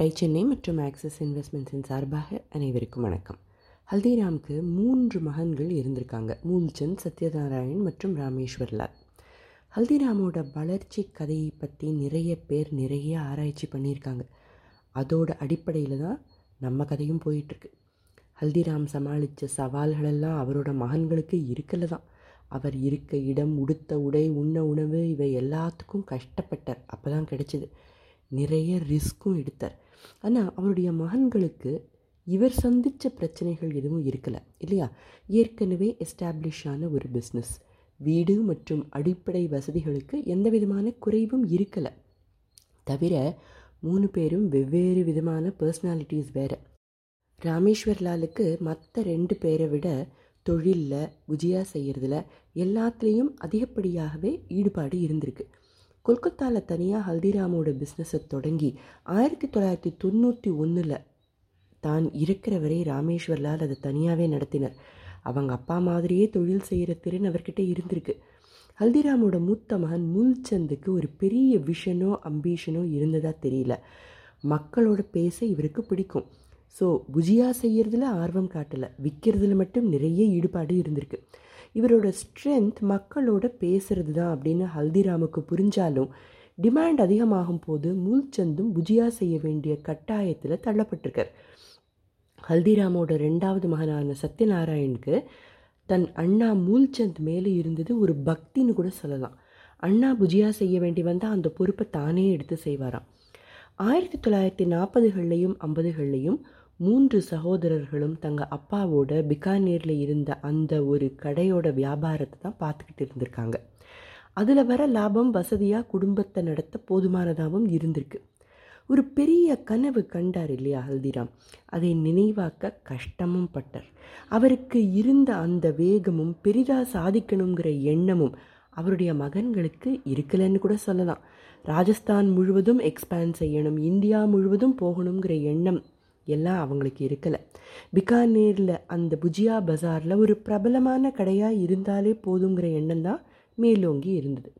Tie Chennai மற்றும் axis இன்வெஸ்ட்மெண்ட்ஸின் சார்பாக அனைவருக்கும் வணக்கம். ஹல்திராம்க்கு மூன்று மகன்கள் இருந்திருக்காங்க. மூல்சந்த் சத்யநாராயண் மற்றும் ராமேஸ்வர்லால். ஹல்திராமோட வளர்ச்சி கதையை பற்றி நிறைய பேர் நிறைய ஆராய்ச்சி பண்ணியிருக்காங்க. அதோட அடிப்படையில் தான் நம்ம கதையும் போயிட்டுருக்கு. ஹல்திராம் சமாளித்த சவால்களெல்லாம் அவரோட மகன்களுக்கு இருக்கல தான். அவர் இருக்க இடம் உடுத்த உடை உண்ண உணவு இவை எல்லாத்துக்கும் கஷ்டப்பட்டார். அப்போ தான் கிடைச்சிது. நிறைய ரிஸ்க்கும் எடுத்தார். ஆனால் அவருடைய மகன்களுக்கு இவர் சந்தித்த பிரச்சனைகள் எதுவும் இருக்கலை இல்லையா? ஏற்கனவே எஸ்டாப்ளிஷ் ஆன ஒரு பிஸ்னஸ் வீடு மற்றும் அடிப்படை வசதிகளுக்கு எந்த விதமான குறைவும் இருக்கலை. தவிர மூணு பேரும் வெவ்வேறு விதமான பர்சனாலிட்டிஸ் வேறு. ராமேஸ்வர்லாலுக்கு மற்ற ரெண்டு பேரை விட தொழிலில் குஜியா செய்கிறதுல எல்லாத்துலேயும் அதிகப்படியாகவே ஈடுபாடு இருந்திருக்கு. கொல்கத்தாவில் தனியாக ஹல்திராமோட பிஸ்னஸை தொடங்கி ஆயிரத்தி தொள்ளாயிரத்தி தொண்ணூற்றி ஒன்றில் தான் இருக்கிற வரை ராமேஸ்வர்லால் அதை தனியாகவே நடத்தினர். அவங்க அப்பா மாதிரியே தொழில் செய்கிற திறன் அவர்கிட்ட இருந்திருக்கு. ஹல்திராமோட மூத்த மகன் முல்சந்துக்கு ஒரு பெரிய விஷனோ அம்பீஷனோ இருந்ததா தெரியல. மக்களோட பேச இவருக்கு பிடிக்கும். ஸோ புஜியா செய்கிறதுல ஆர்வம் காட்டலை. விற்கிறதுல மட்டும் நிறைய ஈடுபாடு இருந்திருக்கு. இவரோட ஸ்ட்ரென்த் மக்களோட பேசுறது தான் அப்படின்னு ஹல்திராமுக்கு புரிஞ்சாலும் டிமாண்ட் அதிகமாகும் போது மூல்சந்தும் புஜியா செய்ய வேண்டிய கட்டாயத்தில் தள்ளப்பட்டிருக்கார். ஹல்திராமோட ரெண்டாவது மகனான சத்யநாராயணுக்கு தன் அண்ணா மூல்சந்த் மேலே இருந்தது ஒரு பக்தின்னு கூட சொல்லலாம். அண்ணா புஜியா செய்ய வேண்டி வந்தால் அந்த பொறுப்பை தானே எடுத்து செய்வாராம். ஆயிரத்தி தொள்ளாயிரத்தி நாற்பதுகள்லையும் ஐம்பதுகள்லையும் மூன்று சகோதரர்களும் தங்கள் அப்பாவோட பிகானேரில் இருந்த அந்த ஒரு கடையோட வியாபாரத்தை தான் பார்த்துக்கிட்டு இருந்திருக்காங்க. அதில் வர லாபம் வசதியாக குடும்பத்தை நடத்த போதுமானதாகவும் இருந்திருக்கு. ஒரு பெரிய கனவு கண்டார் இல்லையா ஹல்திராம்? அதை நினைவாக்க கஷ்டமும் பட்டார். அவருக்கு இருந்த அந்த வேகமும் பெரிதாக சாதிக்கணுங்கிற எண்ணமும் அவருடைய மகன்களுக்கு இருக்கலைன்னு கூட சொல்லலாம். ராஜஸ்தான் முழுவதும் எக்ஸ்பேண்ட் செய்யணும் இந்தியா முழுவதும் போகணுங்கிற எண்ணம் எல்லாம் அவங்களுக்கு இருக்கலை. பிகானேரில் அந்த புஜியா பஜாரில் ஒரு பிரபலமான கடையாக இருந்தாலே போதுங்கிற எண்ணம் தான் மேலோங்கி இருந்தது.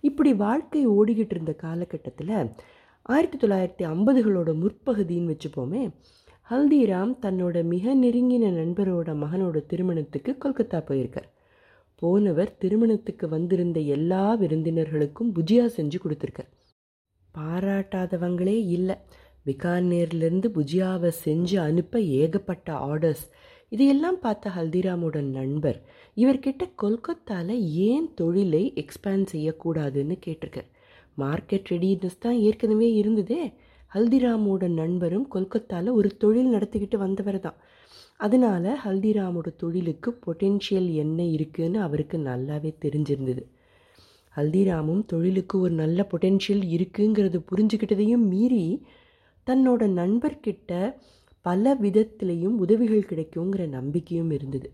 இப்படி வாழ்க்கை ஓடிக்கிட்டு இருந்த காலகட்டத்தில் ஆயிரத்தி தொள்ளாயிரத்தி ஐம்பதுகளோட முற்பகுதின்னு வச்சுப்போமே ஹல்திராம் தன்னோட மிக நெருங்கின நண்பரோட மகனோட திருமணத்துக்கு கொல்கத்தா போயிருக்கார். போனவர் திருமணத்துக்கு வந்திருந்த எல்லா விருந்தினர்களுக்கும் புஜியா செஞ்சு கொடுத்துருக்கார். பாராட்டாதவங்களே இல்லை. பிகானேர்லேருந்து புஜியாவை செஞ்சு அனுப்ப ஏகப்பட்ட ஆர்டர்ஸ் இதையெல்லாம் பார்த்த ஹல்திராமோட நண்பர் இவர்கிட்ட கொல்கத்தாவில் ஏன் தொழிலை எக்ஸ்பேண்ட் செய்யக்கூடாதுன்னு கேட்டிருக்கார். மார்க்கெட் ரெடினஸ் தான் ஏற்கனவே இருந்ததே. ஹல்திராமோட நண்பரும் கொல்கத்தாவில் ஒரு தொழில் நடத்திக்கிட்டு வந்தவர் தான். அதனால் ஹல்திராமோட தொழிலுக்கு பொட்டென்ஷியல் என்ன இருக்குதுன்னு அவருக்கு நல்லாவே தெரிஞ்சிருந்தது. ஹல்திராமும் தொழிலுக்கு ஒரு நல்ல பொட்டென்ஷியல் இருக்குங்கிறது புரிஞ்சுக்கிட்டதையும் மீறி தன்னோட நண்பர்கிட்ட பல விதத்திலையும் உதவிகள் கிடைக்குங்கிற நம்பிக்கையும் இருந்தது.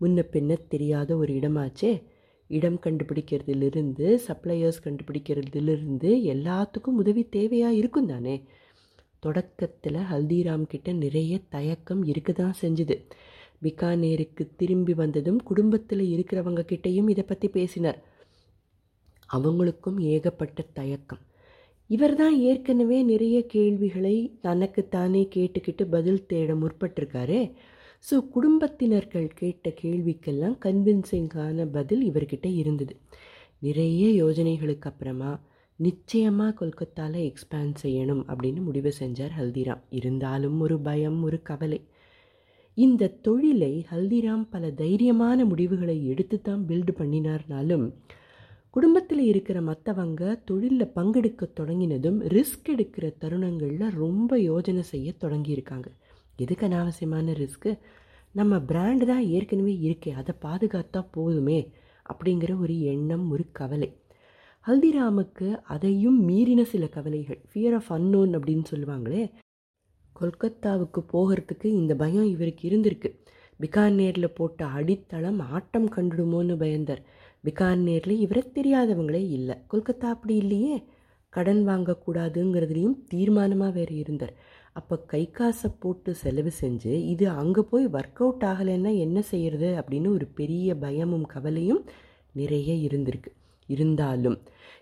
முன்ன பின்ன தெரியாத ஒரு இடமாச்சே. இடம் கண்டுபிடிக்கிறதுலேருந்து சப்ளையர்ஸ் கண்டுபிடிக்கிறதுலேருந்து எல்லாத்துக்கும் உதவி தேவையாக இருக்கும் தானே. தொடக்கத்தில் ஹல்திராம் கிட்ட நிறைய தயக்கம் இருக்க தான் செஞ்சுது. பிகானேருக்கு திரும்பி வந்ததும் குடும்பத்தில் இருக்கிறவங்க கிட்டேயும் இதை பற்றி பேசினார். அவங்களுக்கும் ஏகப்பட்ட தயக்கம். இவர் தான் ஏற்கனவே நிறைய கேள்விகளை தனக்குத்தானே கேட்டுக்கிட்டு பதில் தேட முற்பட்டிருக்காரு. ஸோ குடும்பத்தினர்கள் கேட்ட கேள்விக்கெல்லாம் கன்வின்சிங்கான பதில் இவர்கிட்ட இருந்தது. நிறைய யோஜனைகளுக்கு அப்புறமா நிச்சயமாக கொல்கத்தாவில் எக்ஸ்பேண்ட் செய்யணும் அப்படின்னு முடிவு செஞ்சார் ஹல்திராம். இருந்தாலும் ஒரு பயம் ஒரு கவலை. இந்த தொழிலை ஹல்திராம் பல தைரியமான முடிவுகளை எடுத்து தான் பில்டு பண்ணினார்னாலும் குடும்பத்தில் இருக்கிற மற்றவங்க தொழிலில் பங்கெடுக்க தொடங்கினதும் ரிஸ்க் எடுக்கிற தருணங்களில் ரொம்ப யோஜனை செய்ய தொடங்கியிருக்காங்க. எதுக்கு அனாவசியமான ரிஸ்க்கு நம்ம பிராண்டு தான் ஏற்கனவே இருக்கே அதை பாதுகாத்தா போதுமே அப்படிங்கிற ஒரு எண்ணம் ஒரு கவலை. ஹல்திராமுக்கு அதையும் மீறின சில கவலைகள். ஃபியர் ஆஃப் அன்னோன் அப்படின்னு சொல்லுவாங்களே கொல்கத்தாவுக்கு போகிறதுக்கு இந்த பயம் இவருக்கு இருந்திருக்கு. பிகானேரில் போட்ட அடித்தளம் ஆட்டம் கண்டுடுமோன்னு பயந்தார். பிகானேரில் இவரை தெரியாதவங்களே இல்லை. கொல்கத்தா அப்படி இல்லையே? கடன் வாங்கக்கூடாதுங்கிறதுலையும் தீர்மானமாக வேறு இருந்தார். அப்போ கை காசை போட்டு செலவு செஞ்சு இது அங்கே போய் ஒர்க் அவுட் ஆகலைன்னா என்ன செய்கிறது அப்படின்னு ஒரு பெரிய பயமும் கவலையும் நிறைய இருந்திருக்கு. இருந்தாலும்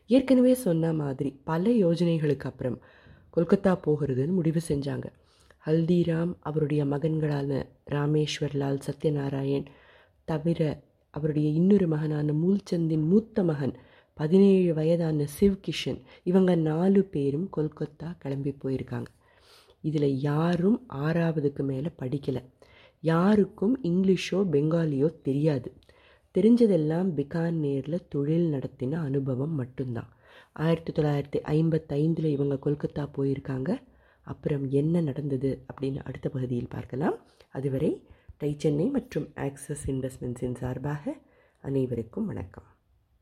ஏற்கனவே சொன்ன மாதிரி பல யோஜனைகளுக்கு அப்புறம் கொல்கத்தா போகிறதுன்னு முடிவு செஞ்சாங்க. ஹல்திராம் அவருடைய மகன்களான ராமேஸ்வர்லால் சத்யநாராயண் தவிர அவருடைய இன்னொரு மகனான மூல்சந்தின் மூத்த மகன் பதினேழு வயதான சிவ்கிஷன் இவங்க நாலு பேரும் கொல்கத்தா கிளம்பி போயிருக்காங்க. இதில் யாரும் ஆறாவதுக்கு மேலே படிக்கலை. யாருக்கும் இங்கிலீஷோ பெங்காலியோ தெரியாது. தெரிஞ்சதெல்லாம் பிகானேரில் தொழில் நடத்தின அனுபவம் மட்டும்தான். ஆயிரத்தி தொள்ளாயிரத்தி ஐம்பத்தைந்தில் இவங்க கொல்கத்தா போயிருக்காங்க. அப்புறம் என்ன நடந்தது அப்படின்னு அடுத்த பகுதியில் பார்க்கலாம். அதுவரை டை சென்னை மற்றும் ஆக்சஸ் இன்வெஸ்ட்மெண்ட்ஸின் சார்பாக அனைவருக்கும் வணக்கம்.